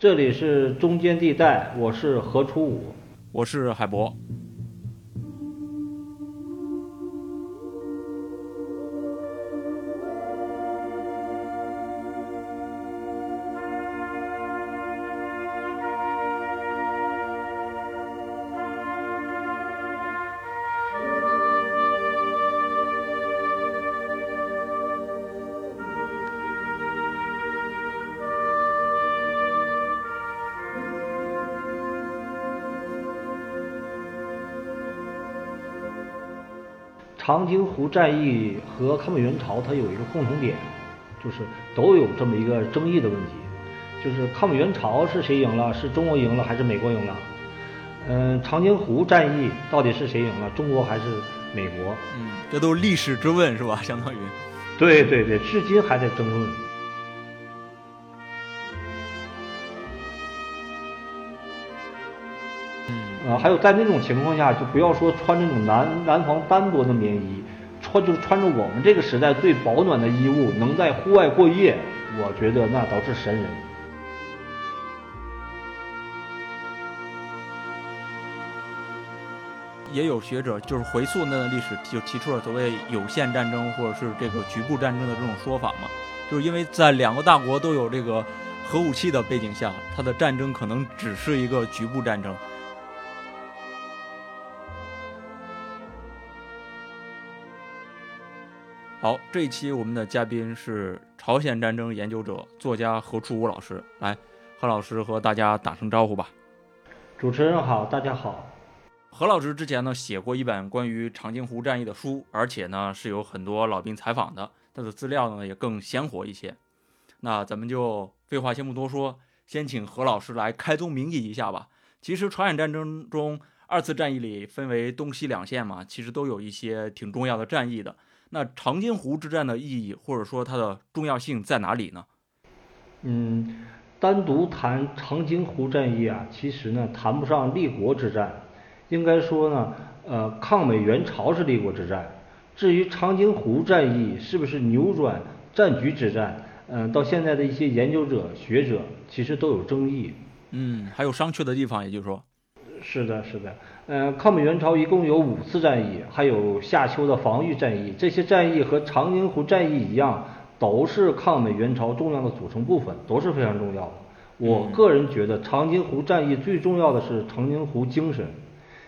这里是中间地带，我是何初武，我是海博。长津湖战役和抗美援朝，它有一个共同点，就是都有这么一个争议的问题，就是抗美援朝是谁赢了？是中国赢了还是美国赢了？嗯，长津湖战役到底是谁赢了？中国还是美国？嗯，这都是历史之问是吧？相当于，对对对，至今还在争论。还有在那种情况下，就不要说穿那种南南方单薄的棉衣，穿就是穿着我们这个时代最保暖的衣物，能在户外过夜，我觉得那都是神人。也有学者就是回溯那段历史，就提出了所谓有限战争或者是这个局部战争的这种说法嘛，就是因为在两个大国都有这个核武器的背景下，它的战争可能只是一个局部战争。好，这一期我们的嘉宾是朝鲜战争研究者、作家何初武老师。来，何老师和大家打声招呼吧。主持人好，大家好。何老师之前呢写过一本关于长津湖战役的书，而且呢是有很多老兵采访的，他的资料呢也更鲜活一些。那咱们就废话先不多说，先请何老师来开宗明义一下吧。其实朝鲜战争中二次战役里分为东西两线嘛，其实都有一些挺重要的战役的。那长津湖之战的意义，或者说它的重要性在哪里呢？嗯，单独谈长津湖战役啊，其实呢谈不上立国之战，应该说呢，呃，抗美援朝是立国之战。至于长津湖战役是不是扭转战局之战，嗯，到现在的一些研究者、学者其实都有争议。嗯，还有商榷的地方，也就是说。是的，是的。嗯，抗美援朝一共有五次战役，还有夏秋的防御战役。这些战役和长津湖战役一样，都是抗美援朝重要的组成部分，都是非常重要的。我个人觉得，长津湖战役最重要的是长津湖精神。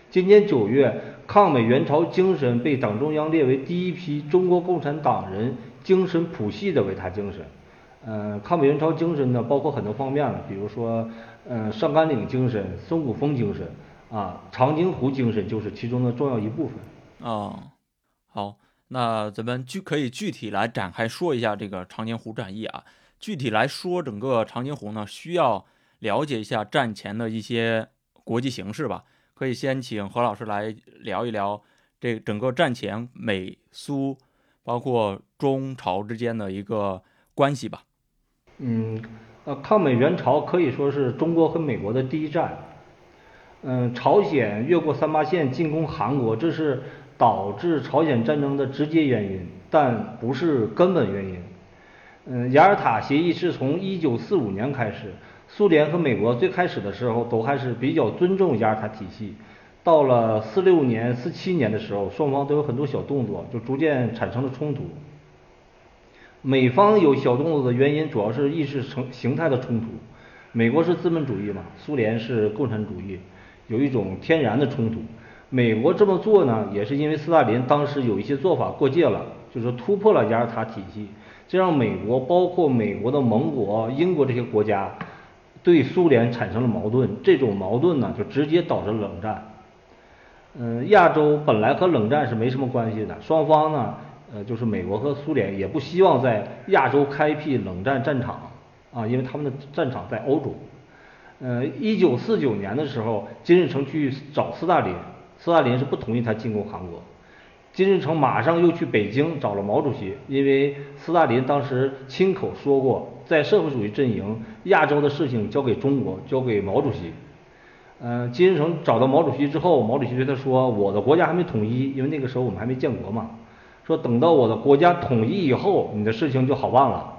今年九月，抗美援朝精神被党中央列为第一批中国共产党人精神谱系的伟大精神。嗯，抗美援朝精神呢，包括很多方面了，比如说，嗯，上甘岭精神、松骨峰精神。啊，长津湖精神就是其中的重要一部分。哦，好，那咱们具可以具体来展开说一下这个长津湖战役啊。具体来说，整个长津湖呢，需要了解一下战前的一些国际形势吧。可以先请何老师来聊一聊这整个战前美苏包括中朝之间的一个关系吧。嗯，呃，抗美援朝可以说是中国和美国的第一战。嗯，朝鲜越过三八线进攻韩国，这是导致朝鲜战争的直接原因，但不是根本原因。嗯，雅尔塔协议是从一九四五年开始，苏联和美国最开始的时候都还是比较尊重雅尔塔体系，到了四六年、四七年的时候，双方都有很多小动作，就逐渐产生了冲突。美方有小动作的原因主要是意识成形态的冲突，美国是资本主义嘛，苏联是共产主义。有一种天然的冲突，美国这么做呢，也是因为斯大林当时有一些做法过界了，就是突破了雅尔塔体系，这让美国包括美国的盟国英国这些国家对苏联产生了矛盾，这种矛盾呢就直接导致冷战。嗯，亚洲本来和冷战是没什么关系的，双方呢，呃，就是美国和苏联也不希望在亚洲开辟冷战战场啊，因为他们的战场在欧洲。呃，一九四九年的时候，金日成去找斯大林，斯大林是不同意他进攻韩国。金日成马上又去北京找了毛主席，因为斯大林当时亲口说过，在社会主义阵营，亚洲的事情交给中国，交给毛主席。嗯，金日成找到毛主席之后，毛主席对他说：“我的国家还没统一，因为那个时候我们还没建国嘛。说等到我的国家统一以后，你的事情就好办了。”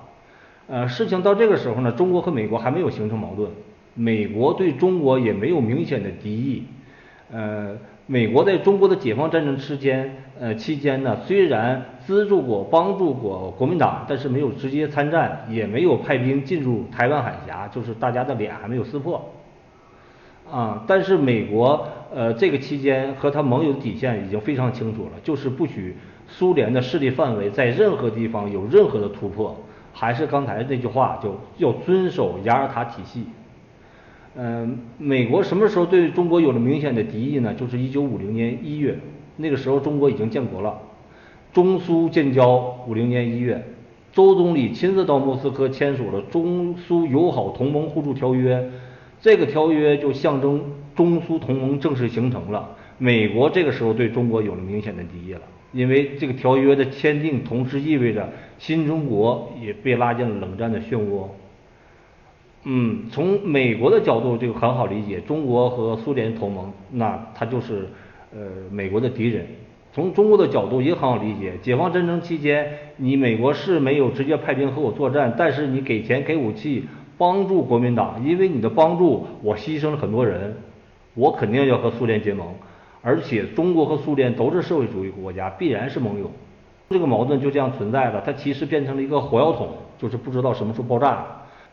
呃，事情到这个时候呢，中国和美国还没有形成矛盾。美国对中国也没有明显的敌意。呃，美国在中国的解放战争期间，呃期间呢，虽然资助过、帮助过国民党，但是没有直接参战，也没有派兵进入台湾海峡，就是大家的脸还没有撕破。啊，但是美国呃这个期间和他盟友的底线已经非常清楚了，就是不许苏联的势力范围在任何地方有任何的突破。还是刚才那句话，就要遵守雅尔塔体系。嗯，美国什么时候对中国有了明显的敌意呢？就是一九五零年一月，那个时候中国已经建国了，中苏建交。五零年一月，周总理亲自到莫斯科签署了中苏友好同盟互助条约。这个条约就象征中苏同盟正式形成了。美国这个时候对中国有了明显的敌意了，因为这个条约的签订，同时意味着新中国也被拉进了冷战的漩涡。嗯，从美国的角度就很好理解，中国和苏联同盟，那他就是呃美国的敌人。从中国的角度也很好理解，解放战争期间，你美国是没有直接派兵和我作战，但是你给钱给武器。帮助国民党，因为你的帮助，我牺牲了很多人，我肯定要和苏联结盟，而且中国和苏联都是社会主义国家，必然是盟友。这个矛盾就这样存在了，它其实变成了一个火药桶，就是不知道什么时候爆炸。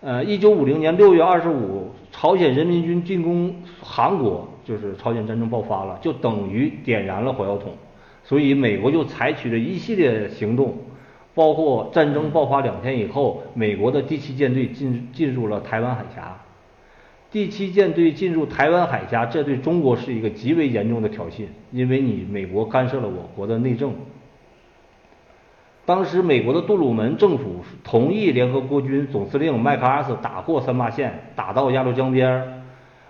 呃，一九五零年六月二十五，朝鲜人民军进攻韩国，就是朝鲜战争爆发了，就等于点燃了火药桶，所以美国就采取了一系列行动。包括战争爆发两天以后，美国的第七舰队进进入了台湾海峡。第七舰队进入台湾海峡，这对中国是一个极为严重的挑衅，因为你美国干涉了我国的内政。当时美国的杜鲁门政府同意联合国军总司令麦克阿瑟打过三八线，打到鸭绿江边儿。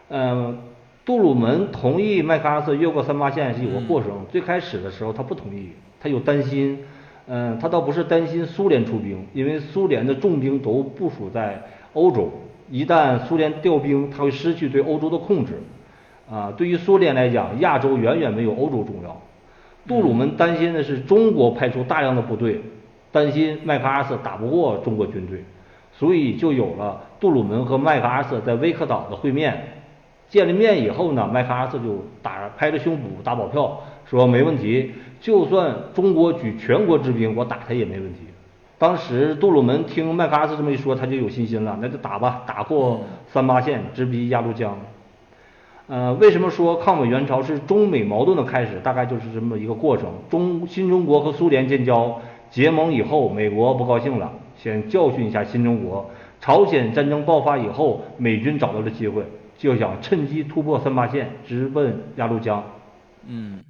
嗯，杜鲁门同意麦克阿瑟越过三八线是有个过程，最开始的时候他不同意，他有担心。嗯，他倒不是担心苏联出兵，因为苏联的重兵都部署在欧洲，一旦苏联调兵，他会失去对欧洲的控制。啊，对于苏联来讲，亚洲远远没有欧洲重要。杜鲁门担心的是中国派出大量的部队，担心麦克阿瑟打不过中国军队，所以就有了杜鲁门和麦克阿瑟在威克岛的会面。见了面以后呢，麦克阿瑟就打拍着胸脯打保票，说没问题。就算中国举全国之兵，我打他也没问题。当时杜鲁门听麦克阿瑟这么一说，他就有信心了，那就打吧，打过三八线，直逼鸭绿江。呃，为什么说抗美援朝是中美矛盾的开始？大概就是这么一个过程。中新中国和苏联建交结盟以后，美国不高兴了，先教训一下新中国。朝鲜战争爆发以后，美军找到了机会，就想趁机突破三八线，直奔鸭绿江。嗯。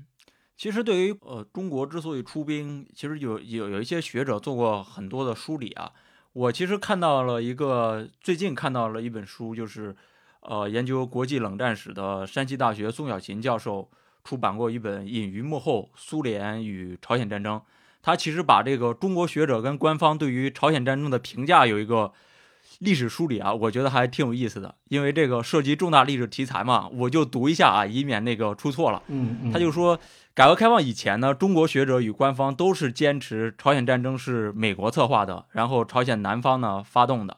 其实，对于呃中国之所以出兵，其实有有有一些学者做过很多的梳理啊。我其实看到了一个最近看到了一本书，就是呃研究国际冷战史的山西大学宋小琴教授出版过一本《隐于幕后：苏联与朝鲜战争》。他其实把这个中国学者跟官方对于朝鲜战争的评价有一个历史梳理啊，我觉得还挺有意思的。因为这个涉及重大历史题材嘛，我就读一下啊，以免那个出错了。嗯，他就说。改革开放以前呢，中国学者与官方都是坚持朝鲜战争是美国策划的，然后朝鲜南方呢发动的。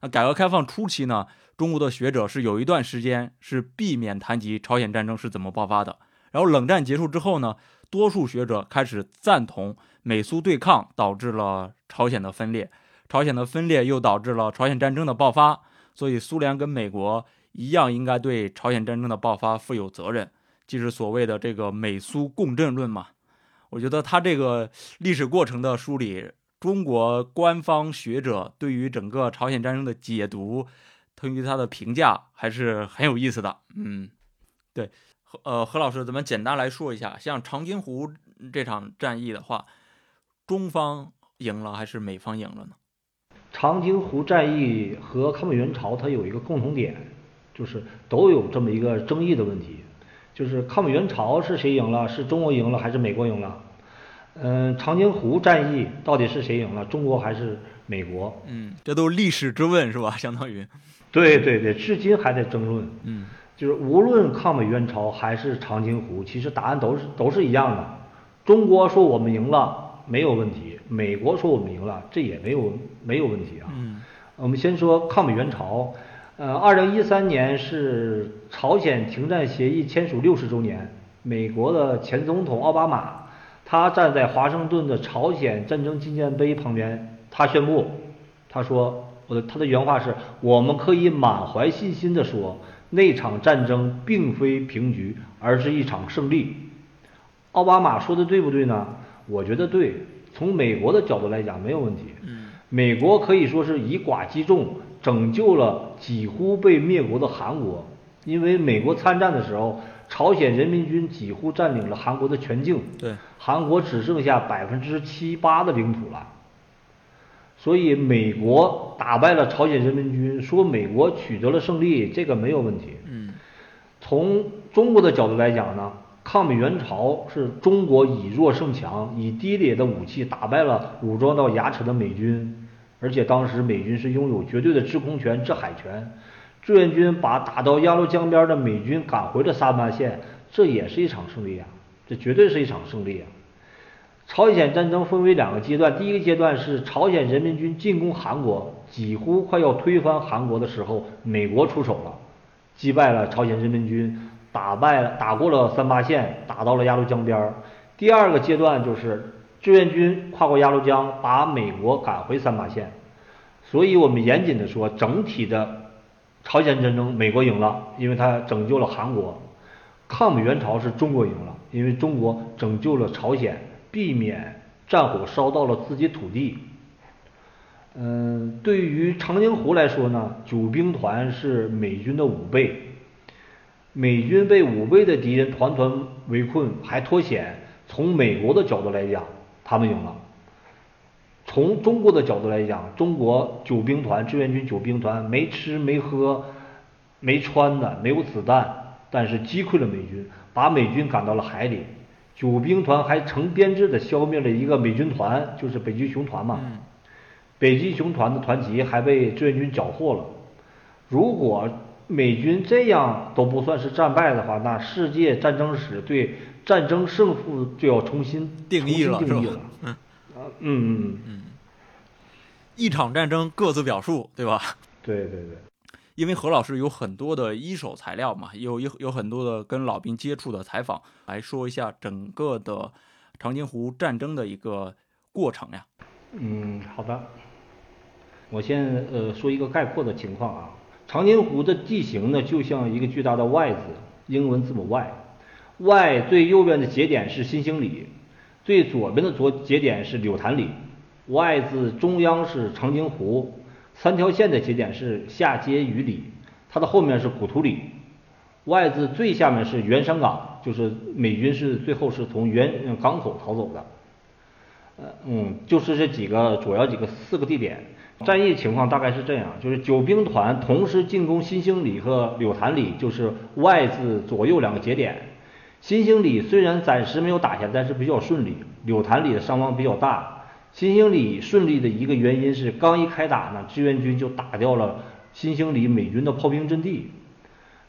那改革开放初期呢，中国的学者是有一段时间是避免谈及朝鲜战争是怎么爆发的。然后冷战结束之后呢，多数学者开始赞同美苏对抗导致了朝鲜的分裂，朝鲜的分裂又导致了朝鲜战争的爆发。所以苏联跟美国一样应该对朝鲜战争的爆发负有责任。就是所谓的这个美苏共振论嘛，我觉得他这个历史过程的梳理，中国官方学者对于整个朝鲜战争的解读，对于他的评价还是很有意思的。嗯，对，何呃何老师，咱们简单来说一下，像长津湖这场战役的话，中方赢了还是美方赢了呢？长津湖战役和抗美援朝它有一个共同点，就是都有这么一个争议的问题。就是抗美援朝是谁赢了？是中国赢了还是美国赢了？嗯，长津湖战役到底是谁赢了？中国还是美国？嗯，这都是历史之问是吧？相当于。对对对，至今还在争论。嗯，就是无论抗美援朝还是长津湖，其实答案都是都是一样的。中国说我们赢了没有问题，美国说我们赢了，这也没有没有问题啊。嗯，我们先说抗美援朝。呃，二零一三年是朝鲜停战协议签署六十周年，美国的前总统奥巴马，他站在华盛顿的朝鲜战争纪念碑旁边，他宣布，他说，我的他的原话是，我们可以满怀信心地说，那场战争并非平局，而是一场胜利。奥巴马说的对不对呢？我觉得对，从美国的角度来讲没有问题。嗯，美国可以说是以寡击众，拯救了几乎被灭国的韩国。因为美国参战的时候，朝鲜人民军几乎占领了韩国的全境，对，韩国只剩下百分之七八的领土了。所以美国打败了朝鲜人民军，说美国取得了胜利，这个没有问题。嗯，从中国的角度来讲呢，抗美援朝是中国以弱胜强，以低劣的武器打败了武装到牙齿的美军，而且当时美军是拥有绝对的制空权、制海权。志愿军把打到鸭绿江边的美军赶回了三八线，这也是一场胜利啊！这绝对是一场胜利啊！朝鲜战争分为两个阶段，第一个阶段是朝鲜人民军进攻韩国，几乎快要推翻韩国的时候，美国出手了，击败了朝鲜人民军，打败了打过了三八线，打到了鸭绿江边儿。第二个阶段就是志愿军跨过鸭绿江，把美国赶回三八线。所以我们严谨的说，整体的。朝鲜战争，美国赢了，因为他拯救了韩国；抗美援朝是中国赢了，因为中国拯救了朝鲜，避免战火烧到了自己土地。嗯，对于长津湖来说呢，九兵团是美军的五倍，美军被五倍的敌人团团围困还脱险，从美国的角度来讲，他们赢了。从中国的角度来讲，中国九兵团志愿军九兵团没吃没喝没穿的，没有子弹，但是击溃了美军，把美军赶到了海里。九兵团还成编制的消灭了一个美军团，就是北极熊团嘛。北极熊团的团旗还被志愿军缴获了。如果美军这样都不算是战败的话，那世界战争史对战争胜负就要重新定义了，定义了。嗯。嗯嗯嗯，一场战争各自表述，对吧？对对对，因为何老师有很多的一手材料嘛，有有有很多的跟老兵接触的采访，来说一下整个的长津湖战争的一个过程呀。嗯，好的，我先呃说一个概括的情况啊。长津湖的地形呢，就像一个巨大的 Y 字，英文字母 Y，Y 最右边的节点是新兴里。最左边的左节点是柳潭里，Y 字中央是长津湖，三条线的节点是下街隅里，它的后面是古图里外字最下面是原山港，就是美军是最后是从原港口逃走的，呃嗯，就是这几个主要几个四个地点，战役情况大概是这样，就是九兵团同时进攻新兴里和柳潭里，就是外字左右两个节点。新兴里虽然暂时没有打下，但是比较顺利。柳潭里的伤亡比较大。新兴里顺利的一个原因是，刚一开打呢，志愿军就打掉了新兴里美军的炮兵阵地。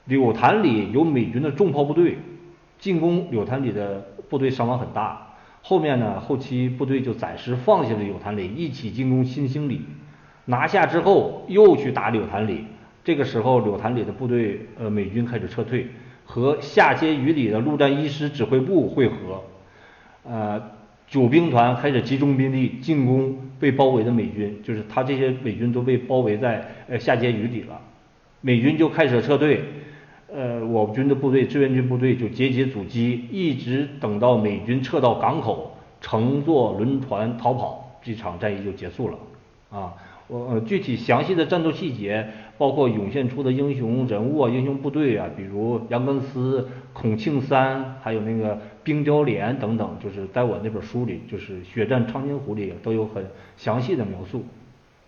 柳潭里有美军的重炮部队，进攻柳潭里的部队伤亡很大。后面呢，后期部队就暂时放弃了柳潭里，一起进攻新兴里。拿下之后，又去打柳潭里。这个时候，柳潭里的部队，呃，美军开始撤退。和下街隅里的陆战一师指挥部会合，呃，九兵团开始集中兵力进攻被包围的美军，就是他这些美军都被包围在呃下碣隅里了，美军就开始撤退，呃，我军的部队志愿军部队就节节阻击，一直等到美军撤到港口，乘坐轮船逃跑，这场战役就结束了，啊。我具体详细的战斗细节，包括涌现出的英雄人物啊、英雄部队啊，比如杨根思、孔庆三，还有那个冰雕连等等，就是在我那本书里，就是《血战长津湖》里都有很详细的描述。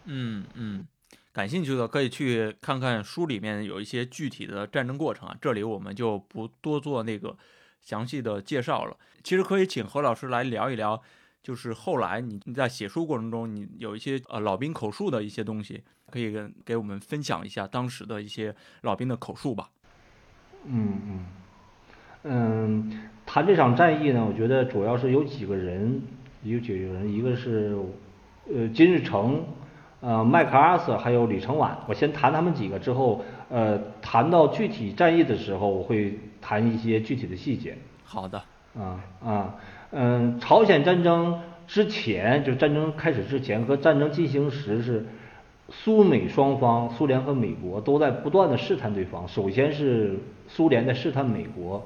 嗯嗯，感兴趣的可以去看看书里面有一些具体的战争过程啊，这里我们就不多做那个详细的介绍了。其实可以请何老师来聊一聊。就是后来你你在写书过程中，你有一些呃老兵口述的一些东西，可以跟给我们分享一下当时的一些老兵的口述吧。嗯嗯嗯，谈这场战役呢，我觉得主要是有几个人，有几个人，一个是呃金日成，呃麦克阿瑟还有李承晚，我先谈他们几个之后，呃谈到具体战役的时候，我会谈一些具体的细节。好的。啊啊嗯，朝鲜战争之前，就战争开始之前和战争进行时是。苏美双方，苏联和美国都在不断的试探对方。首先是苏联在试探美国，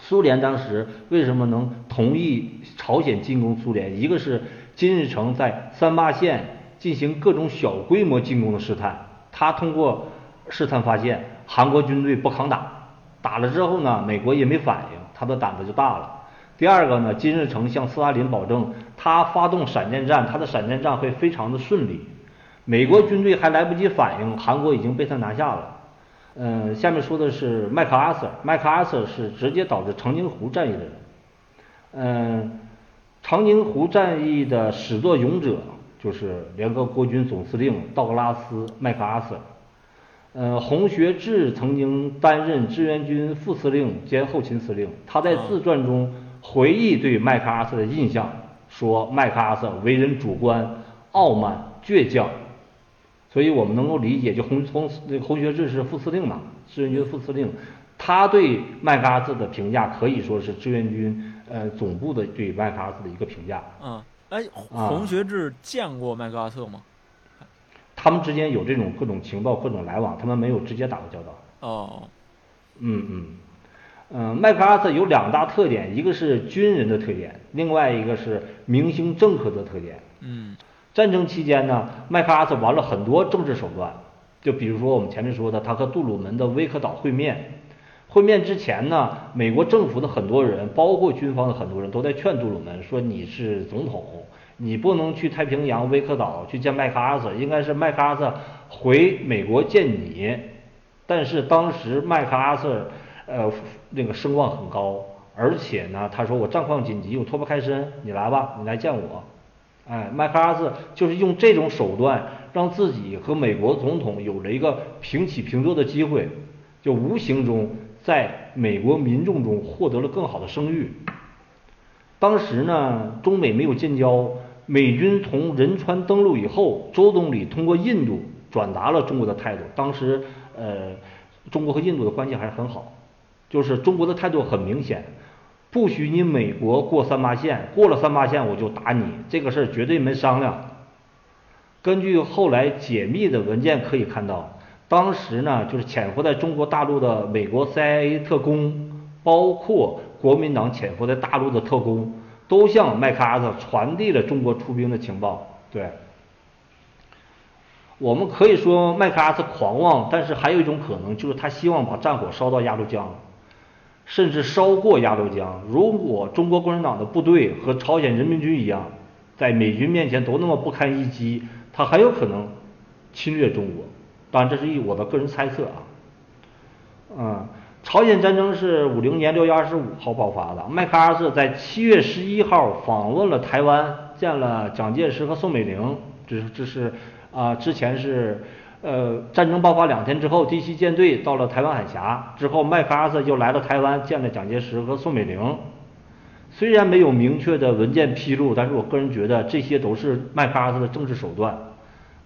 苏联当时为什么能同意朝鲜进攻苏联？一个是金日成在三八线进行各种小规模进攻的试探，他通过试探发现韩国军队不抗打，打了之后呢，美国也没反应，他的胆子就大了。第二个呢，金日成向斯大林保证，他发动闪电战，他的闪电战会非常的顺利。美国军队还来不及反应，韩国已经被他拿下了。嗯，下面说的是麦克阿瑟，麦克阿瑟是直接导致长津湖战役的人。嗯，长津湖战役的始作俑者就是联合国军总司令道格拉斯·麦克阿瑟。呃，洪学智曾经担任志愿军副司令兼后勤司令，他在自传中回忆对麦克阿瑟的印象，说麦克阿瑟为人主观、傲慢、倔强。所以我们能够理解，就洪洪那个洪学智是副司令嘛，志愿军副司令，他对麦克阿瑟的评价可以说是志愿军呃总部的对麦克阿瑟的一个评价。嗯，哎，洪学智见过麦克阿瑟吗？他们之间有这种各种情报、各种来往，他们没有直接打过交道。哦，嗯嗯嗯，麦克阿瑟有两大特点，一个是军人的特点，另外一个是明星政客的特点。嗯。战争期间呢，麦克阿瑟玩了很多政治手段，就比如说我们前面说的，他和杜鲁门的威克岛会面。会面之前呢，美国政府的很多人，包括军方的很多人都在劝杜鲁门说：“你是总统，你不能去太平洋威克岛去见麦克阿瑟，应该是麦克阿瑟回美国见你。”但是当时麦克阿瑟呃那个声望很高，而且呢，他说我战况紧急，我脱不开身，你来吧，你来见我。哎，麦克阿瑟就是用这种手段，让自己和美国总统有了一个平起平坐的机会，就无形中在美国民众中获得了更好的声誉。当时呢，中美没有建交，美军从仁川登陆以后，周总理通过印度转达了中国的态度。当时，呃，中国和印度的关系还是很好，就是中国的态度很明显。不许你美国过三八线，过了三八线我就打你，这个事儿绝对没商量。根据后来解密的文件可以看到，当时呢就是潜伏在中国大陆的美国 CIA 特工，包括国民党潜伏在大陆的特工，都向麦克阿瑟传递了中国出兵的情报。对，我们可以说麦克阿瑟狂妄，但是还有一种可能就是他希望把战火烧到鸭绿江。甚至烧过鸭绿江。如果中国共产党的部队和朝鲜人民军一样，在美军面前都那么不堪一击，他很有可能侵略中国。当然，这是以我的个人猜测啊。嗯，朝鲜战争是五零年六月二十五号爆发的。麦克阿瑟在七月十一号访问了台湾，见了蒋介石和宋美龄。这是这是啊，之前是。呃，战争爆发两天之后，第七舰队到了台湾海峡之后，麦克阿瑟就来了台湾，见了蒋介石和宋美龄。虽然没有明确的文件披露，但是我个人觉得这些都是麦克阿瑟的政治手段，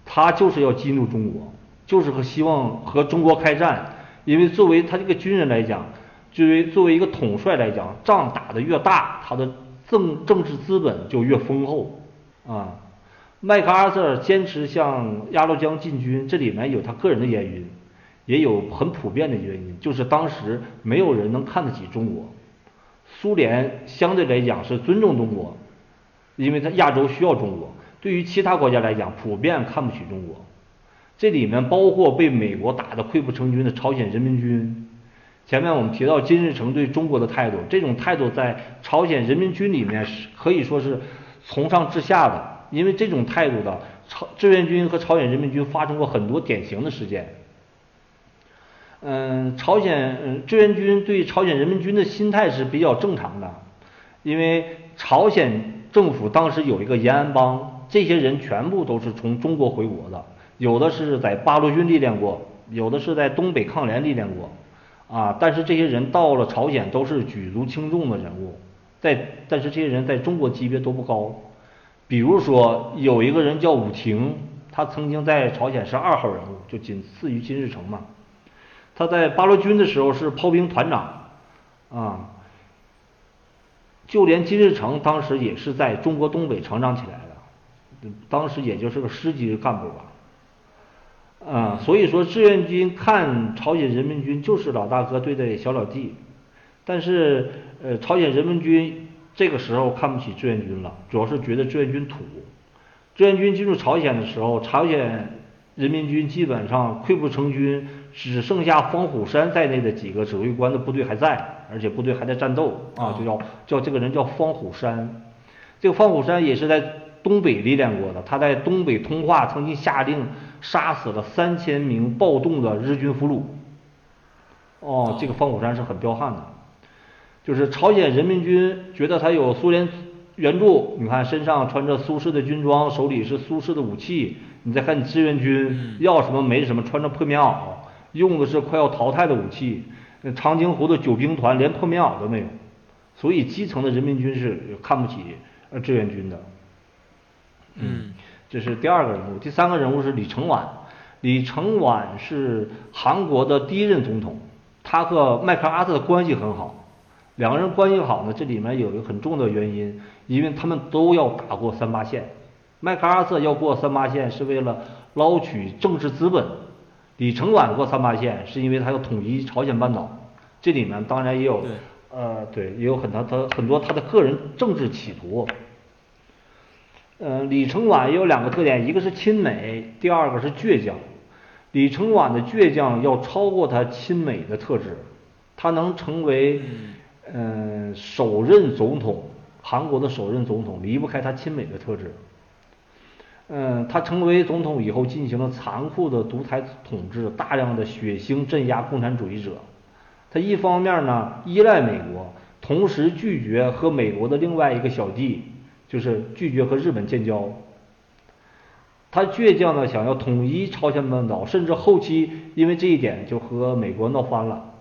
他就是要激怒中国，就是和希望和中国开战。因为作为他这个军人来讲，作为作为一个统帅来讲，仗打得越大，他的政政治资本就越丰厚啊。麦克阿瑟坚持向鸭绿江进军，这里面有他个人的原因，也有很普遍的原因，就是当时没有人能看得起中国，苏联相对来讲是尊重中国，因为他亚洲需要中国，对于其他国家来讲普遍看不起中国，这里面包括被美国打得溃不成军的朝鲜人民军，前面我们提到金日成对中国的态度，这种态度在朝鲜人民军里面是可以说是从上至下的。因为这种态度的朝志愿军和朝鲜人民军发生过很多典型的事件。嗯，朝鲜嗯志愿军对朝鲜人民军的心态是比较正常的，因为朝鲜政府当时有一个延安帮，这些人全部都是从中国回国的，有的是在八路军历练过，有的是在东北抗联历练过，啊，但是这些人到了朝鲜都是举足轻重的人物，在但是这些人在中国级别都不高。比如说，有一个人叫武廷，他曾经在朝鲜是二号人物，就仅次于金日成嘛。他在八路军的时候是炮兵团长，啊，就连金日成当时也是在中国东北成长起来的，当时也就是个师级干部吧，啊，所以说志愿军看朝鲜人民军就是老大哥对待小老弟，但是呃，朝鲜人民军这个时候看不起志愿军了，主要是觉得志愿军土。志愿军进入朝鲜的时候，朝鲜人民军基本上溃不成军。只剩下方虎山在内的几个指挥官的部队还在，而且部队还在战斗啊，就叫叫这个人叫方虎山。这个方虎山也是在东北历练过的，他在东北通化曾经下令杀死了三千名暴动的日军俘虏。哦，这个方虎山是很彪悍的，就是朝鲜人民军觉得他有苏联援助，你看身上穿着苏式的军装，手里是苏式的武器，你再看志愿军要什么没什么，穿着破棉袄。用的是快要淘汰的武器，那长津湖的九兵团连破棉袄都没有，所以基层的人民军是看不起呃志愿军的。嗯，这是第二个人物，第三个人物是李承晚。李承晚是韩国的第一任总统，他和麦克阿瑟的关系很好，两个人关系好呢，这里面有一个很重要的原因，因为他们都要打过三八线。麦克阿瑟要过三八线是为了捞取政治资本。李承晚过三八线，是因为他要统一朝鲜半岛，这里面当然也有，呃，对，也有很多他很多他的个人政治企图。呃，李承晚也有两个特点，一个是亲美，第二个是倔强。李承晚的倔强要超过他亲美的特质，他能成为嗯首任总统，韩国的首任总统离不开他亲美的特质。嗯，他成为总统以后，进行了残酷的独裁统治，大量的血腥镇压共产主义者。他一方面呢依赖美国，同时拒绝和美国的另外一个小弟，就是拒绝和日本建交。他倔强的想要统一朝鲜半岛，甚至后期因为这一点就和美国闹翻了。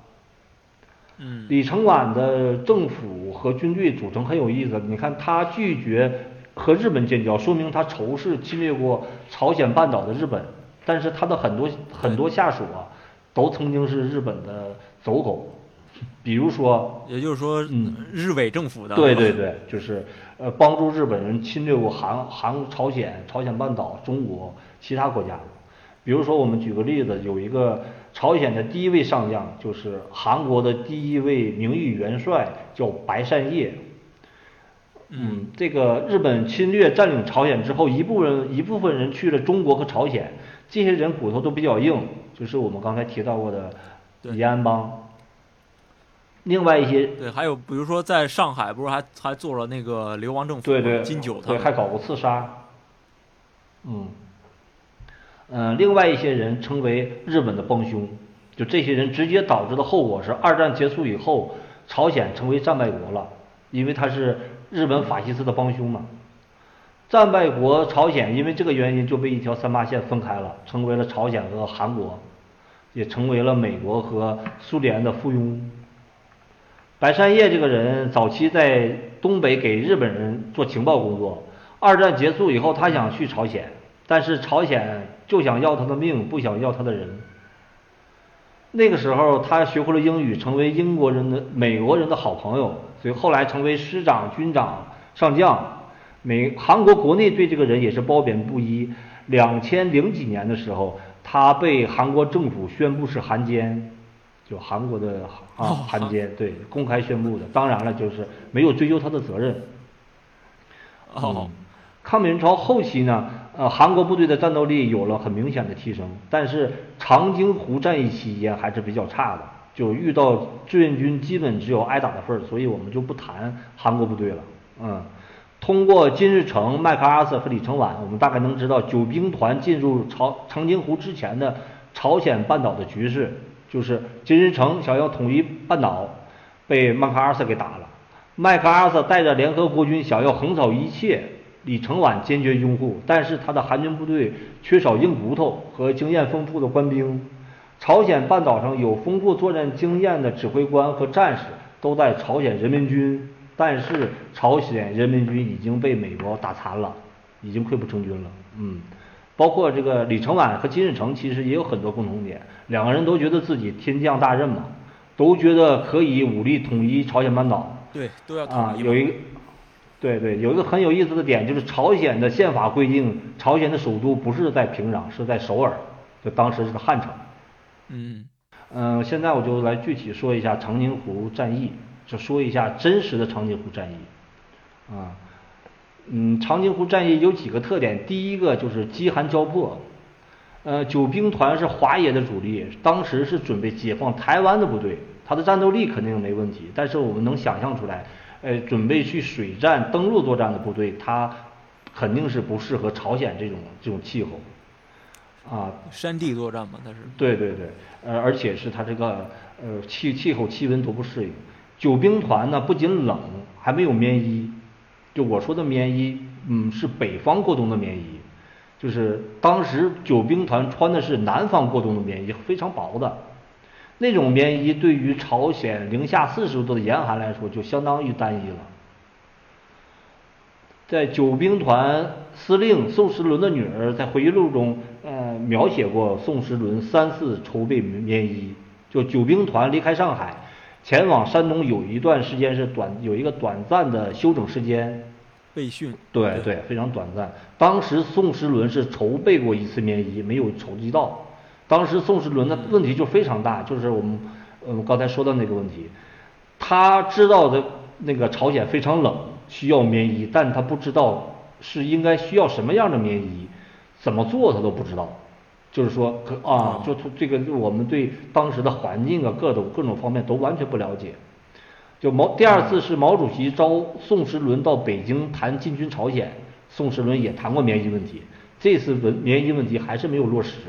嗯，李承晚的政府和军队组成很有意思，你看他拒绝。和日本建交，说明他仇视侵略过朝鲜半岛的日本，但是他的很多很多下属啊，都曾经是日本的走狗，比如说，也就是说，嗯，日伪政府的，对对对，就是呃帮助日本人侵略过韩韩朝鲜、朝鲜半岛、中国其他国家，比如说我们举个例子，有一个朝鲜的第一位上将，就是韩国的第一位名誉元帅，叫白善烨。嗯，这个日本侵略占领朝鲜之后，一部分一部分人去了中国和朝鲜，这些人骨头都比较硬，就是我们刚才提到过的延安邦。另外一些对，还有比如说在上海，不是还还做了那个流亡政府，对对，金九，对，还搞过刺杀。嗯，嗯，另外一些人称为日本的帮凶，就这些人直接导致的后果是，二战结束以后，朝鲜成为战败国了，因为他是。日本法西斯的帮凶嘛，战败国朝鲜因为这个原因就被一条三八线分开了，成为了朝鲜和韩国，也成为了美国和苏联的附庸。白山叶这个人早期在东北给日本人做情报工作，二战结束以后他想去朝鲜，但是朝鲜就想要他的命，不想要他的人。那个时候他学会了英语，成为英国人的美国人的好朋友。所以后来成为师长、军长、上将，美韩国国内对这个人也是褒贬不一。两千零几年的时候，他被韩国政府宣布是汉奸，就韩国的啊汉奸，对，公开宣布的。当然了，就是没有追究他的责任。哦，抗美援朝后期呢，呃，韩国部队的战斗力有了很明显的提升，但是长津湖战役期间还是比较差的。就遇到志愿军基本只有挨打的份儿，所以我们就不谈韩国部队了。嗯，通过金日成、麦克阿瑟和李承晚，我们大概能知道九兵团进入朝长津湖之前的朝鲜半岛的局势。就是金日成想要统一半岛，被麦克阿瑟给打了。麦克阿瑟带着联合国军想要横扫一切，李承晚坚决拥护，但是他的韩军部队缺少硬骨头和经验丰富的官兵。朝鲜半岛上有丰富作战经验的指挥官和战士都在朝鲜人民军，但是朝鲜人民军已经被美国打残了，已经溃不成军了。嗯，包括这个李承晚和金日成其实也有很多共同点，两个人都觉得自己天降大任嘛，都觉得可以武力统一朝鲜半岛。对，都要啊。有一个，对对，有一个很有意思的点，就是朝鲜的宪法规定，朝鲜的首都不是在平壤，是在首尔，就当时是个汉城。嗯嗯、现在我就来具体说一下长津湖战役，就说一下真实的长津湖战役。啊，嗯，长津湖战役有几个特点，第一个就是饥寒交迫。呃，九兵团是华野的主力，当时是准备解放台湾的部队，他的战斗力肯定没问题，但是我们能想象出来，呃，准备去水战登陆作战的部队，它肯定是不适合朝鲜这种这种气候。啊，山地作战嘛，它是。对对对，呃，而且是它这个呃气气候气温都不适应。九兵团呢不仅冷，还没有棉衣。就我说的棉衣，嗯，是北方过冬的棉衣，就是当时九兵团穿的是南方过冬的棉衣，非常薄的。那种棉衣对于朝鲜零下四十度的严寒来说，就相当于单衣了。在九兵团司令宋时轮的女儿在回忆录中，呃，描写过宋时轮三次筹备棉衣。就九兵团离开上海，前往山东有一段时间是短，有一个短暂的休整时间。备训。对对，非常短暂。当时宋时轮是筹备过一次棉衣，没有筹集到。当时宋时轮的问题就非常大，就是我们呃刚才说的那个问题，他知道的那个朝鲜非常冷，需要棉衣，但他不知道是应该需要什么样的棉衣，怎么做他都不知道。就是说，可啊，就这个我们对当时的环境啊，各种各种方面都完全不了解。就毛第二次是毛主席招宋时轮到北京谈进军朝鲜，宋时轮也谈过棉衣问题，这次文棉衣问题还是没有落实。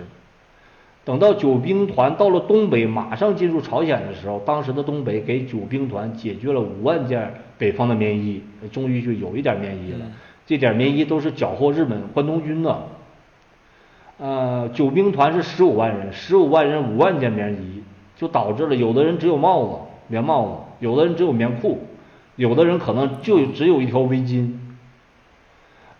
等到九兵团到了东北，马上进入朝鲜的时候，当时的东北给九兵团解决了五万件北方的棉衣，终于就有一点棉衣了。这点棉衣都是缴获日本关东军的。呃，九兵团是十五万人，十五万人五万件棉衣，就导致了有的人只有帽子、棉帽子，有的人只有棉裤，有的人可能就只有一条围巾。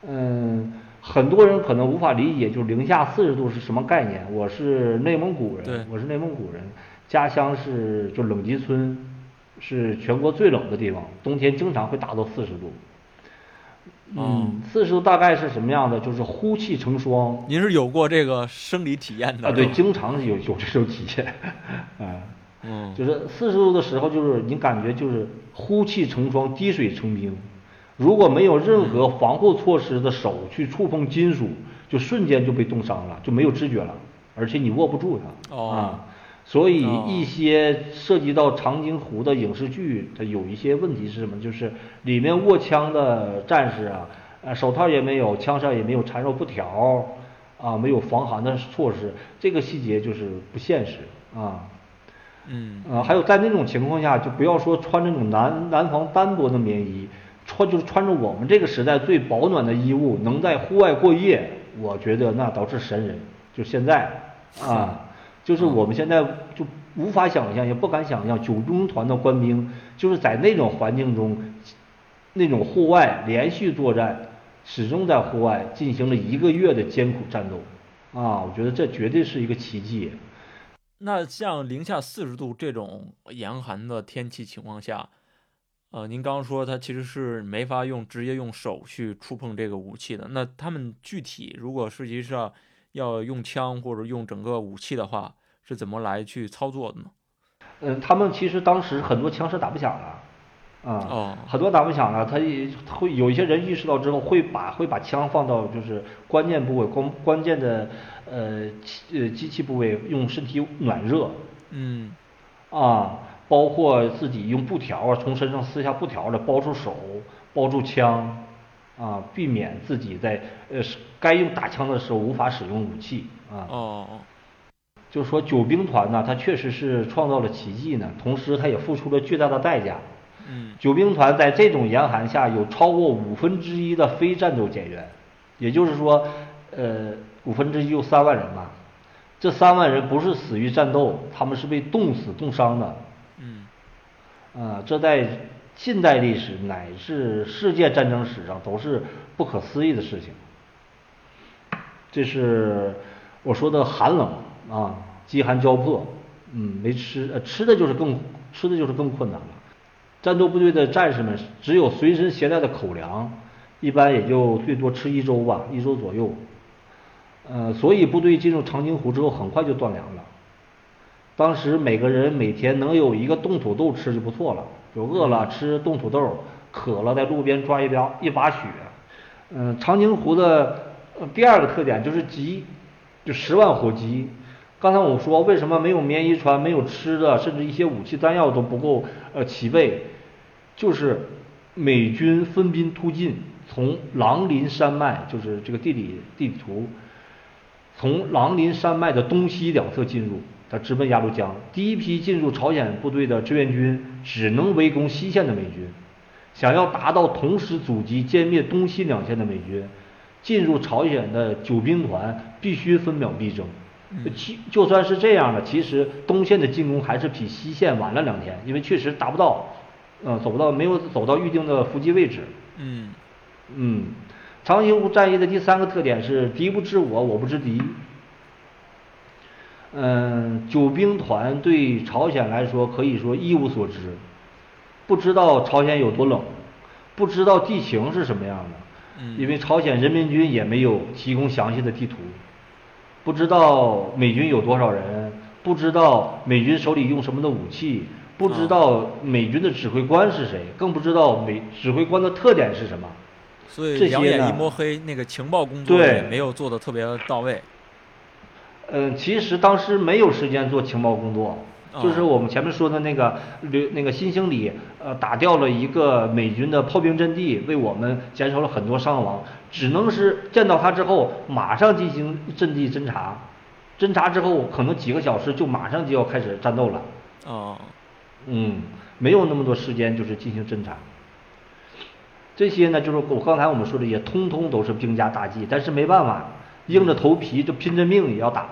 嗯，很多人可能无法理解，就是零下四十度是什么概念。我是内蒙古人，我是内蒙古人，家乡是就冷极村，是全国最冷的地方，冬天经常会达到四十度。嗯，四十度大概是什么样的？就是呼气成霜，您是有过这个生理体验的啊，对，经常有有这种体验，啊，嗯，就是四十度的时候，就是你感觉就是呼气成霜，滴水成冰。如果没有任何防护措施的手去触碰金属，就瞬间就被冻伤了，就没有知觉了，而且你握不住它哦啊。所以哦一些涉及到长津湖的影视剧，它有一些问题是什么？就是里面握枪的战士啊，呃，手套也没有，枪上也没有缠绕布条，啊，没有防寒的措施，这个细节就是不现实啊。嗯呃，还有在那种情况下，就不要说穿那种南南方单薄的棉衣，穿就是穿着我们这个时代最保暖的衣物，能在户外过夜，我觉得那都是神人。就现在啊，就是我们现在就无法想象，也不敢想象，九中团的官兵就是在那种环境中，那种户外连续作战，始终在户外进行了一个月的艰苦战斗，啊，我觉得这绝对是一个奇迹。那像零下四十度这种严寒的天气情况下，呃，您刚刚说他其实是没法用直接用手去触碰这个武器的。那他们具体如果实际上要用枪或者用整个武器的话，是怎么来去操作的呢？嗯，他们其实当时很多枪是打不响的，啊、哦很多打不响的，他也会有一些人意识到之后，会把会把枪放到就是关键部位、关关键的呃器呃机器部位，用身体暖热，嗯啊，包括自己用布条啊，从身上撕下布条来包住手、包住枪，啊，避免自己在呃是该用打枪的时候无法使用武器啊。哦就是说九兵团呢，它确实是创造了奇迹呢，同时它也付出了巨大的代价。嗯九兵团在这种严寒下，有超过五分之一的非战斗减员，也就是说，呃，五分之一有三万人嘛。这三万人不是死于战斗，他们是被冻死、冻伤的。嗯啊、这在近代历史乃至世界战争史上都是不可思议的事情。这是我说的寒冷啊，饥寒交迫，嗯，没吃，呃，吃的就是更吃的就是更困难了。战斗部队的战士们只有随身携带的口粮，一般也就最多吃一周吧，一周左右。呃，所以部队进入长津湖之后，很快就断粮了。当时每个人每天能有一个冻土豆吃就不错了，就饿了吃冻土豆，渴了在路边抓一瓢一把雪。嗯，长津湖的第二个特点就是急，就十万火急。刚才我说为什么没有棉衣穿，没有吃的，甚至一些武器弹药都不够呃齐备。就是美军分兵突进，从狼林山脉，就是这个地理地图，从狼林山脉的东西两侧进入，他直奔鸭绿江。第一批进入朝鲜部队的志愿军只能围攻西线的美军，想要达到同时阻击歼灭东西两线的美军，进入朝鲜的九兵团必须分秒必争。其就算是这样的，其实东线的进攻还是比西线晚了两天，因为确实达不到。嗯，走不到，没有走到预定的伏击位置。嗯，嗯，长津湖战役的第三个特点是敌不知我，我不知敌。嗯，九兵团对朝鲜来说可以说一无所知，不知道朝鲜有多冷，不知道地形是什么样的。嗯，因为朝鲜人民军也没有提供详细的地图，不知道美军有多少人，不知道美军手里用什么的武器。不知道美军的指挥官是谁，更不知道美指挥官的特点是什么。所以两眼一摸黑，那个情报工作也没有做的特别到位。嗯，其实当时没有时间做情报工作，就是我们前面说的那个刘那个新兴里，呃，打掉了一个美军的炮兵阵地，为我们减少了很多伤亡。只能是见到他之后，马上进行阵地侦查，侦查之后可能几个小时就马上就要开始战斗了。哦。嗯，没有那么多时间，就是进行侦查。这些呢，就是我刚才我们说的，也通通都是兵家大忌。但是没办法，硬着头皮就拼着命也要打。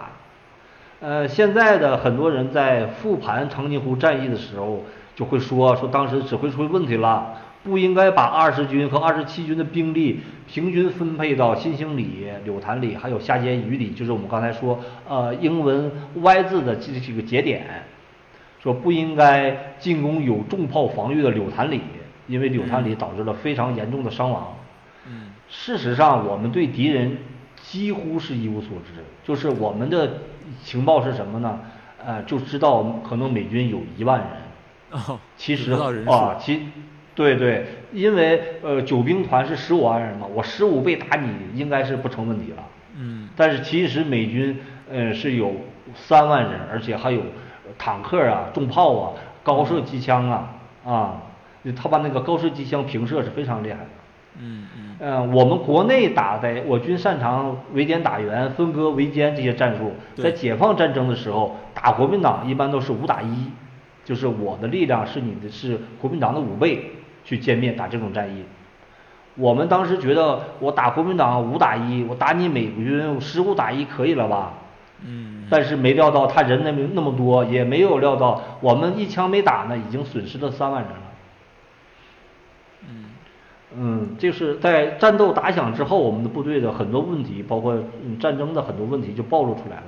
呃，现在的很多人在复盘长津湖战役的时候，就会说说当时指挥出问题了，不应该把二十军和二十七军的兵力平均分配到新兴里、柳潭里还有下犍隅里，就是我们刚才说呃英文 Y 字的这这个节点。说不应该进攻有重炮防御的柳潭里，因为柳潭里导致了非常严重的伤亡。嗯，事实上，我们对敌人几乎是一无所知，就是我们的情报是什么呢？呃，就知道可能美军有一万人。哦，其实啊，其对对，因为呃九兵团是十五万人嘛，我十五倍打你应该是不成问题了。嗯，但是其实美军呃是有三万人，而且还有。坦克啊，重炮啊，高射机枪啊，啊，他把那个高射机枪平射是非常厉害的。嗯嗯。嗯，我们国内打的，我军擅长围歼打援、分割围歼这些战术。在解放战争的时候，打国民党一般都是五打一，就是我的力量是你的是国民党的五倍去歼灭打这种战役。我们当时觉得我打国民党五打一，我打你美军十五打一可以了吧？嗯，但是没料到他人那么那么多，也没有料到我们一枪没打呢，已经损失了三万人了。嗯，嗯，就是在战斗打响之后，我们的部队的很多问题，包括战争的很多问题就暴露出来了。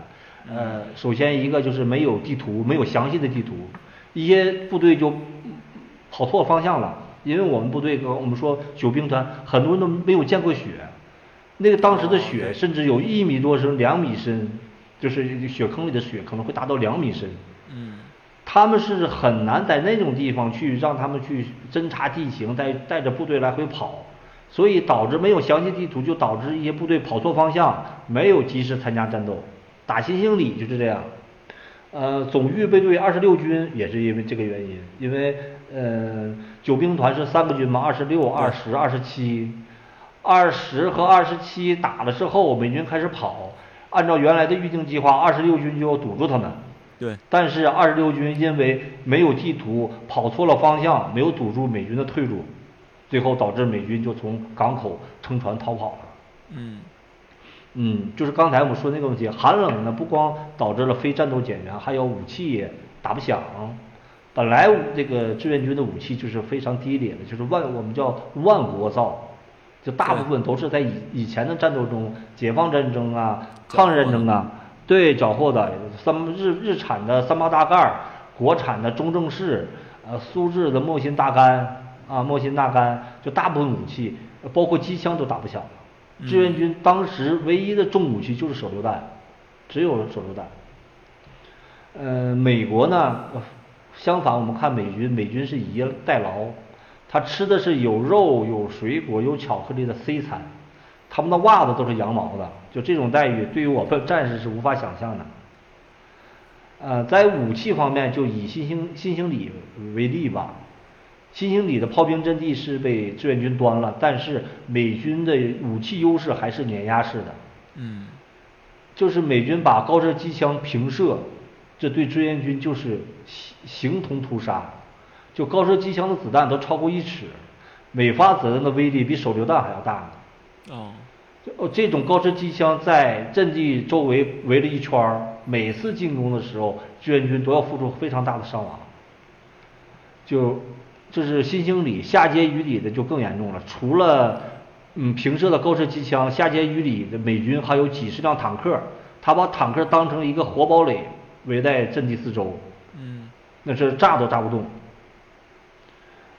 呃，首先一个就是没有地图，没有详细的地图，一些部队就跑错方向了，因为我们部队跟我们说九兵团很多人都没有见过雪，那个当时的雪甚至有一米多深、两米深。就是雪坑里的雪可能会达到两米深，嗯，他们是很难在那种地方去让他们去侦察地形，带带着部队来回跑，所以导致没有详细地图，就导致一些部队跑错方向，没有及时参加战斗。打新兴里就是这样，呃，总预备队二十六军也是因为这个原因，因为呃九兵团是三个军嘛，二十六、二十、二十七，二十和二十七打了之后，美军开始跑。按照原来的预定计划，二十六军就要堵住他们。对。但是二十六军因为没有地图，跑错了方向，没有堵住美军的退路，最后导致美军就从港口乘船逃跑了。嗯。嗯，就是刚才我们说那个问题，寒冷呢不光导致了非战斗减员，还有武器打不响。本来这个志愿军的武器就是非常低劣的，就是万我们叫万国造，就大部分都是在以以前的战斗中，解放战争啊、抗日战争啊，对缴获的三日日产的三八大盖儿，国产的中正式，呃苏制的莫辛大杆啊莫辛大杆，就大部分武器，包括机枪都打不响。志愿军当时唯一的重武器就是手榴弹，只有手榴弹。呃，美国呢，相反，我们看美军，美军是以逸待劳，他吃的是有肉、有水果、有巧克力的 C 餐，他们的袜子都是羊毛的，就这种待遇，对于我们战士是无法想象的。呃，在武器方面，就以新兴新兴里为例吧，新兴里的炮兵阵地是被志愿军端了，但是美军的武器优势还是碾压式的。嗯，就是美军把高射机枪平射。这对志愿军就是形形同屠杀，就高射机枪的子弹都超过一尺，每发子弹的威力比手榴弹还要大呢。哦，就这种高射机枪在阵地周围围了一圈儿，每次进攻的时候，志愿军都要付出非常大的伤亡。就这是新兴里下碣隅里的就更严重了，除了嗯平射的高射机枪，下碣隅里的美军还有几十辆坦克，他把坦克当成一个活堡垒。围在阵地四周，嗯，那是炸都炸不动。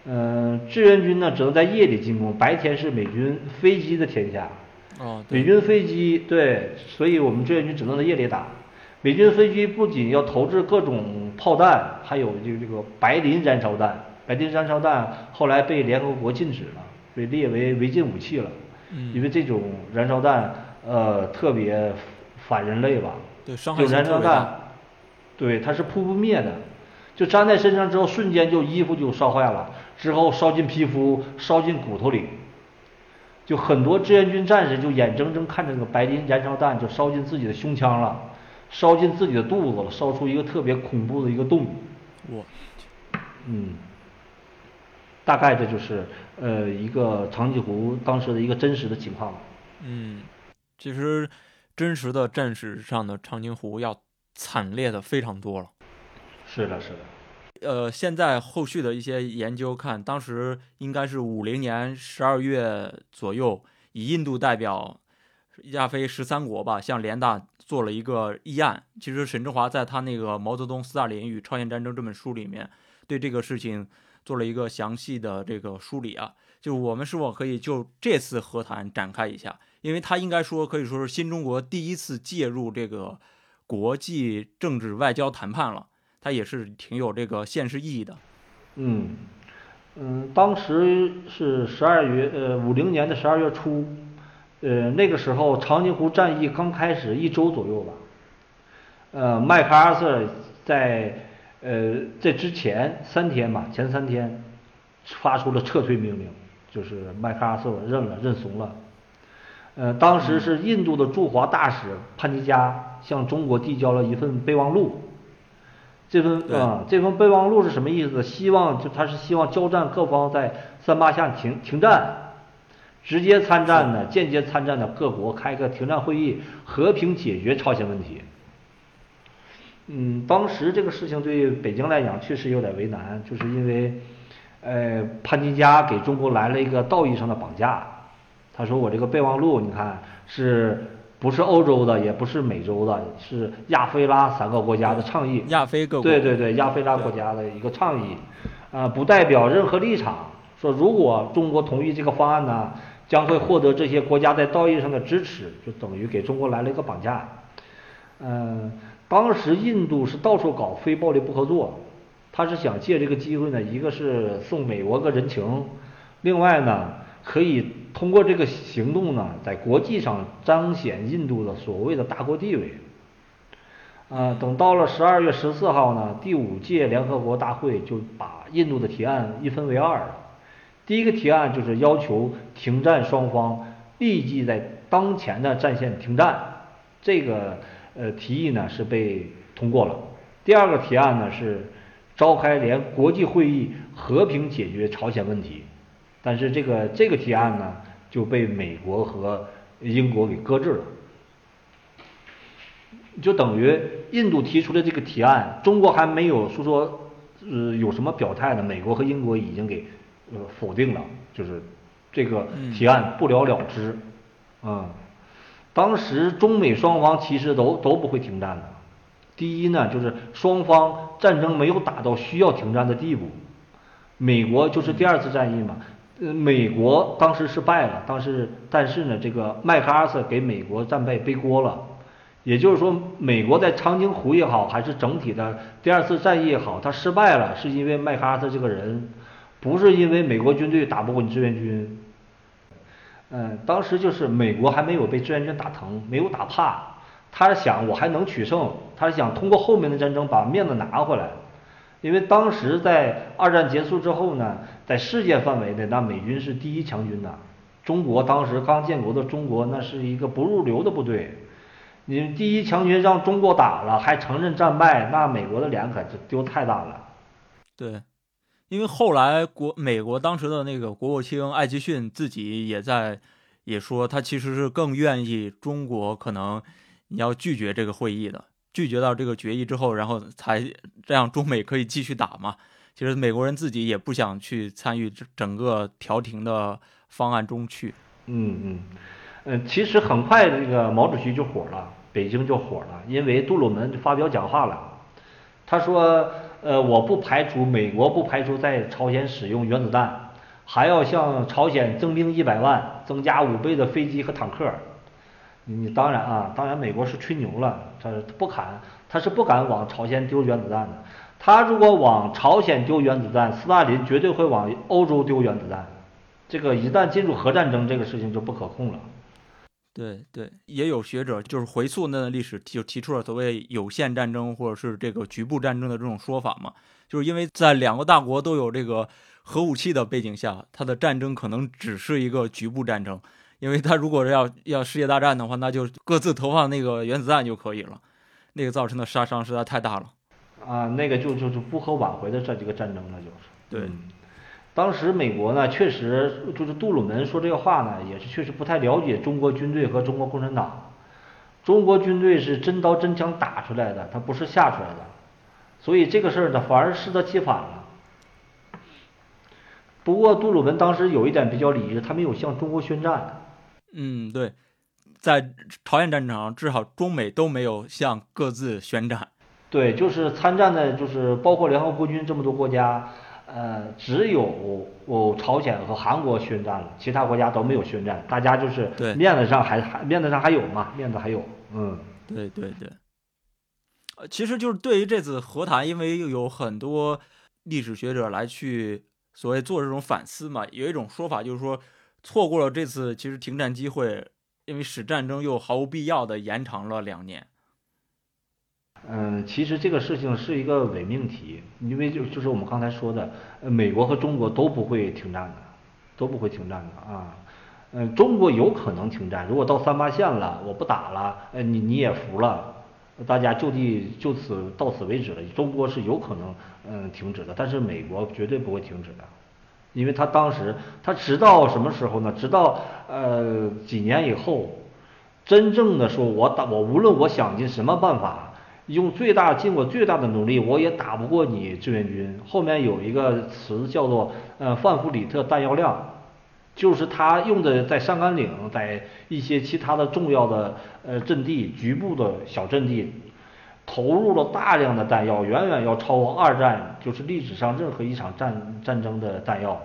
嗯，志愿军呢只能在夜里进攻，白天是美军飞机的天下。哦，美军飞机对，所以我们志愿军只能在夜里打。美军飞机不仅要投掷各种炮弹，还有这个这个白磷燃烧弹。白磷燃烧弹后来被联合国禁止了，被列为违禁武器了。嗯，因为这种燃烧弹呃特别反人类吧？对，伤害就燃烧弹。对，它是扑不灭的，就粘在身上之后，瞬间就衣服就烧坏了，之后烧进皮肤，烧进骨头里，就很多志愿军战士就眼睁睁看着那个白磷燃烧弹就烧进自己的胸腔了，烧进自己的肚子了，烧出一个特别恐怖的一个洞。我，嗯，大概这就是呃一个长津湖当时的一个真实的情况。嗯，其实真实的战史上的长津湖要。惨烈的非常多了，是的，是的。呃，现在后续的一些研究看，当时应该是五零年十二月左右，以印度代表亚非十三国吧，向联大做了一个议案。其实沈志华在他那个《毛泽东、斯大林与朝鲜战争》这本书里面，对这个事情做了一个详细的这个梳理啊。就我们是否可以就这次和谈展开一下？因为他应该说可以说是新中国第一次介入这个。国际政治外交谈判了，它也是挺有这个现实意义的。嗯嗯，当时是十二月呃五零年的十二月初，呃那个时候长津湖战役刚开始一周左右吧。呃，麦克阿瑟在呃在之前三天吧，前三天发出了撤退命令，就是麦克阿瑟认了认怂了。呃，当时是印度的驻华大使潘尼加向中国递交了一份备忘录。这份啊，这份备忘录是什么意思？希望就他是希望交战各方在三八线停停战，直接参战的、间接参战的各国开个停战会议，和平解决朝鲜问题。嗯，当时这个事情对北京来讲确实有点为难，就是因为，呃，潘尼加给中国来了一个道义上的绑架。他说：“我这个备忘录，你看是不是欧洲的，也不是美洲的，是亚非拉三个国家的倡议。亚非各国对对对，亚非拉国家的一个倡议，啊，不代表任何立场。说如果中国同意这个方案呢，将会获得这些国家在道义上的支持，就等于给中国来了一个绑架。嗯，当时印度是到处搞非暴力不合作，他是想借这个机会呢，一个是送美国个人情，另外呢。”可以通过这个行动呢，在国际上彰显印度的所谓的大国地位。呃，等到了十二月十四号呢，第五届联合国大会就把印度的提案一分为二了。第一个提案就是要求停战双方立即在当前的战线停战，这个呃提议呢是被通过了。第二个提案呢是召开联国际会议，和平解决朝鲜问题。但是这个这个提案呢就被美国和英国给搁置了，就等于印度提出的这个提案，中国还没有说说呃有什么表态呢，美国和英国已经给呃否定了，就是这个提案不了了之，啊，当时中美双方其实都都不会停战的。第一呢，就是双方战争没有打到需要停战的地步。美国就是第二次战役嘛，呃，美国当时是败了，当时但是呢，这个麦克阿瑟给美国战败背锅了。也就是说，美国在长津湖也好，还是整体的第二次战役也好，他失败了，是因为麦克阿瑟这个人，不是因为美国军队打不过你志愿军。嗯，当时就是美国还没有被志愿军打疼，没有打怕，他是想我还能取胜，他是想通过后面的战争把面子拿回来。因为当时在二战结束之后呢，在世界范围内，那美军是第一强军呐。中国当时刚建国的中国，那是一个不入流的部队。你第一强军让中国打了，还承认战败，那美国的脸可就丢太大了。对，因为后来国美国当时的那个国务卿艾奇逊自己也在也说，他其实是更愿意中国可能你要拒绝这个会议的，拒绝到这个决议之后，然后才这样中美可以继续打嘛。其实美国人自己也不想去参与整个调停的方案中去。嗯嗯。嗯，其实很快这个毛主席就火了，北京就火了，因为杜鲁门发表讲话了，他说，呃，我不排除美国不排除在朝鲜使用原子弹，还要向朝鲜增兵一百万，增加五倍的飞机和坦克。你当然啊，当然美国是吹牛了，他不敢，他是不敢往朝鲜丢原子弹的。他如果往朝鲜丢原子弹，斯大林绝对会往欧洲丢原子弹。这个一旦进入核战争，这个事情就不可控了。对对，也有学者就是回溯那段历史，就提出了所谓有限战争或者是这个局部战争的这种说法嘛。就是因为在两个大国都有这个核武器的背景下，它的战争可能只是一个局部战争。因为他如果是要要世界大战的话，那就各自投放那个原子弹就可以了，那个造成的杀伤实在太大了。啊，那个就就就不可挽回的这几个战争了，就是。对。当时美国呢，确实就是杜鲁门说这个话呢，也是确实不太了解中国军队和中国共产党。中国军队是真刀真枪打出来的，他不是吓出来的，所以这个事儿呢，反而适得其反了。不过杜鲁门当时有一点比较理智，他没有向中国宣战。嗯，对，在朝鲜战场，至少中美都没有向各自宣战。对，就是参战的，就是包括联合国军这么多国家。呃，只有哦朝鲜和韩国宣战了，其他国家都没有宣战，大家就是面子上还还面子上还有嘛，面子还有，嗯，对对对，呃，其实就是对于这次和谈，因为有很多历史学者来去所谓做这种反思嘛，有一种说法就是说，错过了这次其实停战机会，因为使战争又毫无必要的延长了两年。嗯，其实这个事情是一个伪命题，因为就就是我们刚才说的，呃美国和中国都不会停战的，都不会停战的啊。嗯，中国有可能停战，如果到三八线了，我不打了，呃，你你也服了，大家就地就此到此为止了。中国是有可能嗯停止的，但是美国绝对不会停止的，因为他当时他直到什么时候呢？直到呃几年以后，真正的说我打我无论我想尽什么办法。用最大尽我最大的努力，我也打不过你志愿军。后面有一个词叫做呃范弗里特弹药量，就是他用的在上甘岭，在一些其他的重要的呃阵地、局部的小阵地，投入了大量的弹药，远远要超过二战就是历史上任何一场战战争的弹药。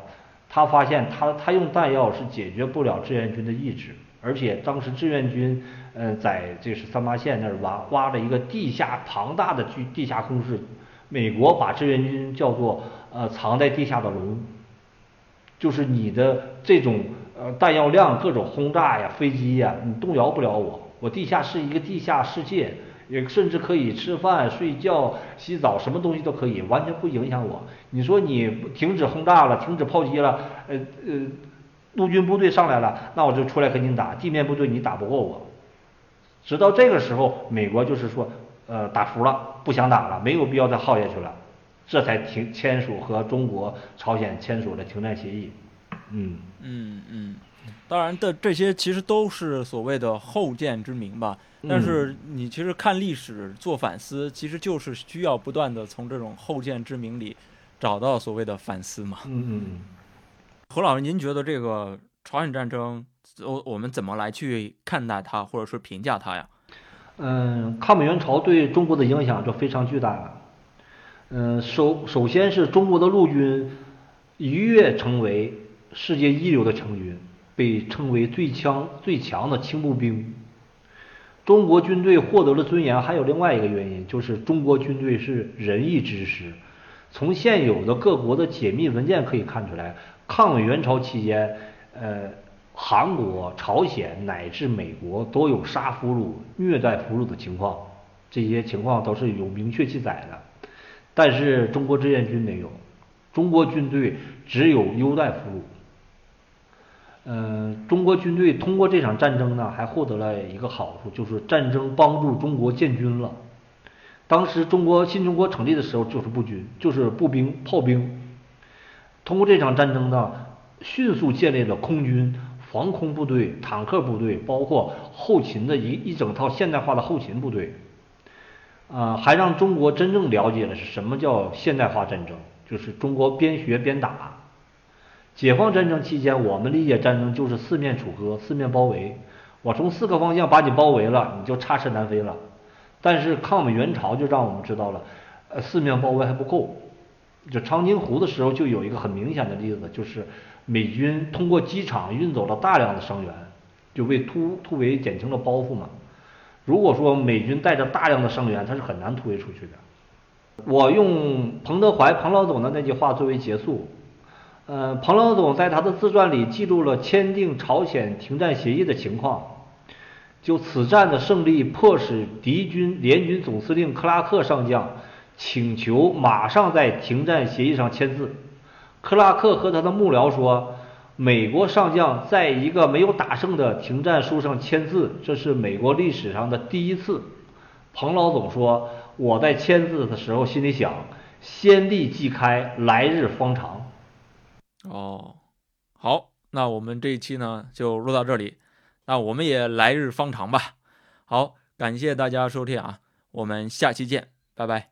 他发现他他用弹药是解决不了志愿军的意志。而且当时志愿军，呃，在这是三八线那儿挖挖了一个地下庞大的地地下工事，美国把志愿军叫做呃藏在地下的龙，就是你的这种呃弹药量、各种轰炸呀、飞机呀，你动摇不了我。我地下是一个地下世界，也甚至可以吃饭、睡觉、洗澡，什么东西都可以，完全不影响我。你说你停止轰炸了，停止炮击了，呃呃。陆军部队上来了，那我就出来跟你打。地面部队你打不过我。直到这个时候，美国就是说，呃，打服了，不想打了，没有必要再耗下去了，这才停签署和中国、朝鲜签署了停战协议。嗯嗯嗯。当然的，这些其实都是所谓的后见之明吧。但是你其实看历史做反思，其实就是需要不断的从这种后见之明里找到所谓的反思嘛。嗯嗯。何老师，您觉得这个朝鲜战争，我我们怎么来去看待它，或者说评价它呀？嗯，抗美援朝对中国的影响就非常巨大了。嗯，首首先是中国的陆军一跃成为世界一流的成军，被称为最强最强的轻步兵。中国军队获得了尊严，还有另外一个原因，就是中国军队是仁义之师。从现有的各国的解密文件可以看出来，抗美援朝期间，呃，韩国、朝鲜乃至美国都有杀俘虏、虐待俘虏的情况，这些情况都是有明确记载的。但是中国志愿军没有，中国军队只有优待俘虏。嗯，中国军队通过这场战争呢，还获得了一个好处，就是战争帮助中国建军了。当时中国新中国成立的时候就是步军，就是步兵、炮兵。通过这场战争呢，迅速建立了空军、防空部队、坦克部队，包括后勤的一一整套现代化的后勤部队。啊，还让中国真正了解了是什么叫现代化战争，就是中国边学边打。解放战争期间，我们理解战争就是四面楚歌、四面包围，我从四个方向把你包围了，你就插翅难飞了。但是抗美援朝就让我们知道了，呃，四面包围还不够。就长津湖的时候就有一个很明显的例子，就是美军通过机场运走了大量的伤员，就为突突围减轻了包袱嘛。如果说美军带着大量的伤员，他是很难突围出去的。我用彭德怀彭老总的那句话作为结束。呃，彭老总在他的自传里记录了签订朝鲜停战协议的情况。就此战的胜利，迫使敌军联军总司令克拉克上将请求马上在停战协议上签字。克拉克和他的幕僚说：“美国上将在一个没有打胜的停战书上签字，这是美国历史上的第一次。”彭老总说：“我在签字的时候心里想，先例既开，来日方长。”哦，好，那我们这一期呢就录到这里，那我们也来日方长吧。好，感谢大家收听啊，我们下期见，拜拜。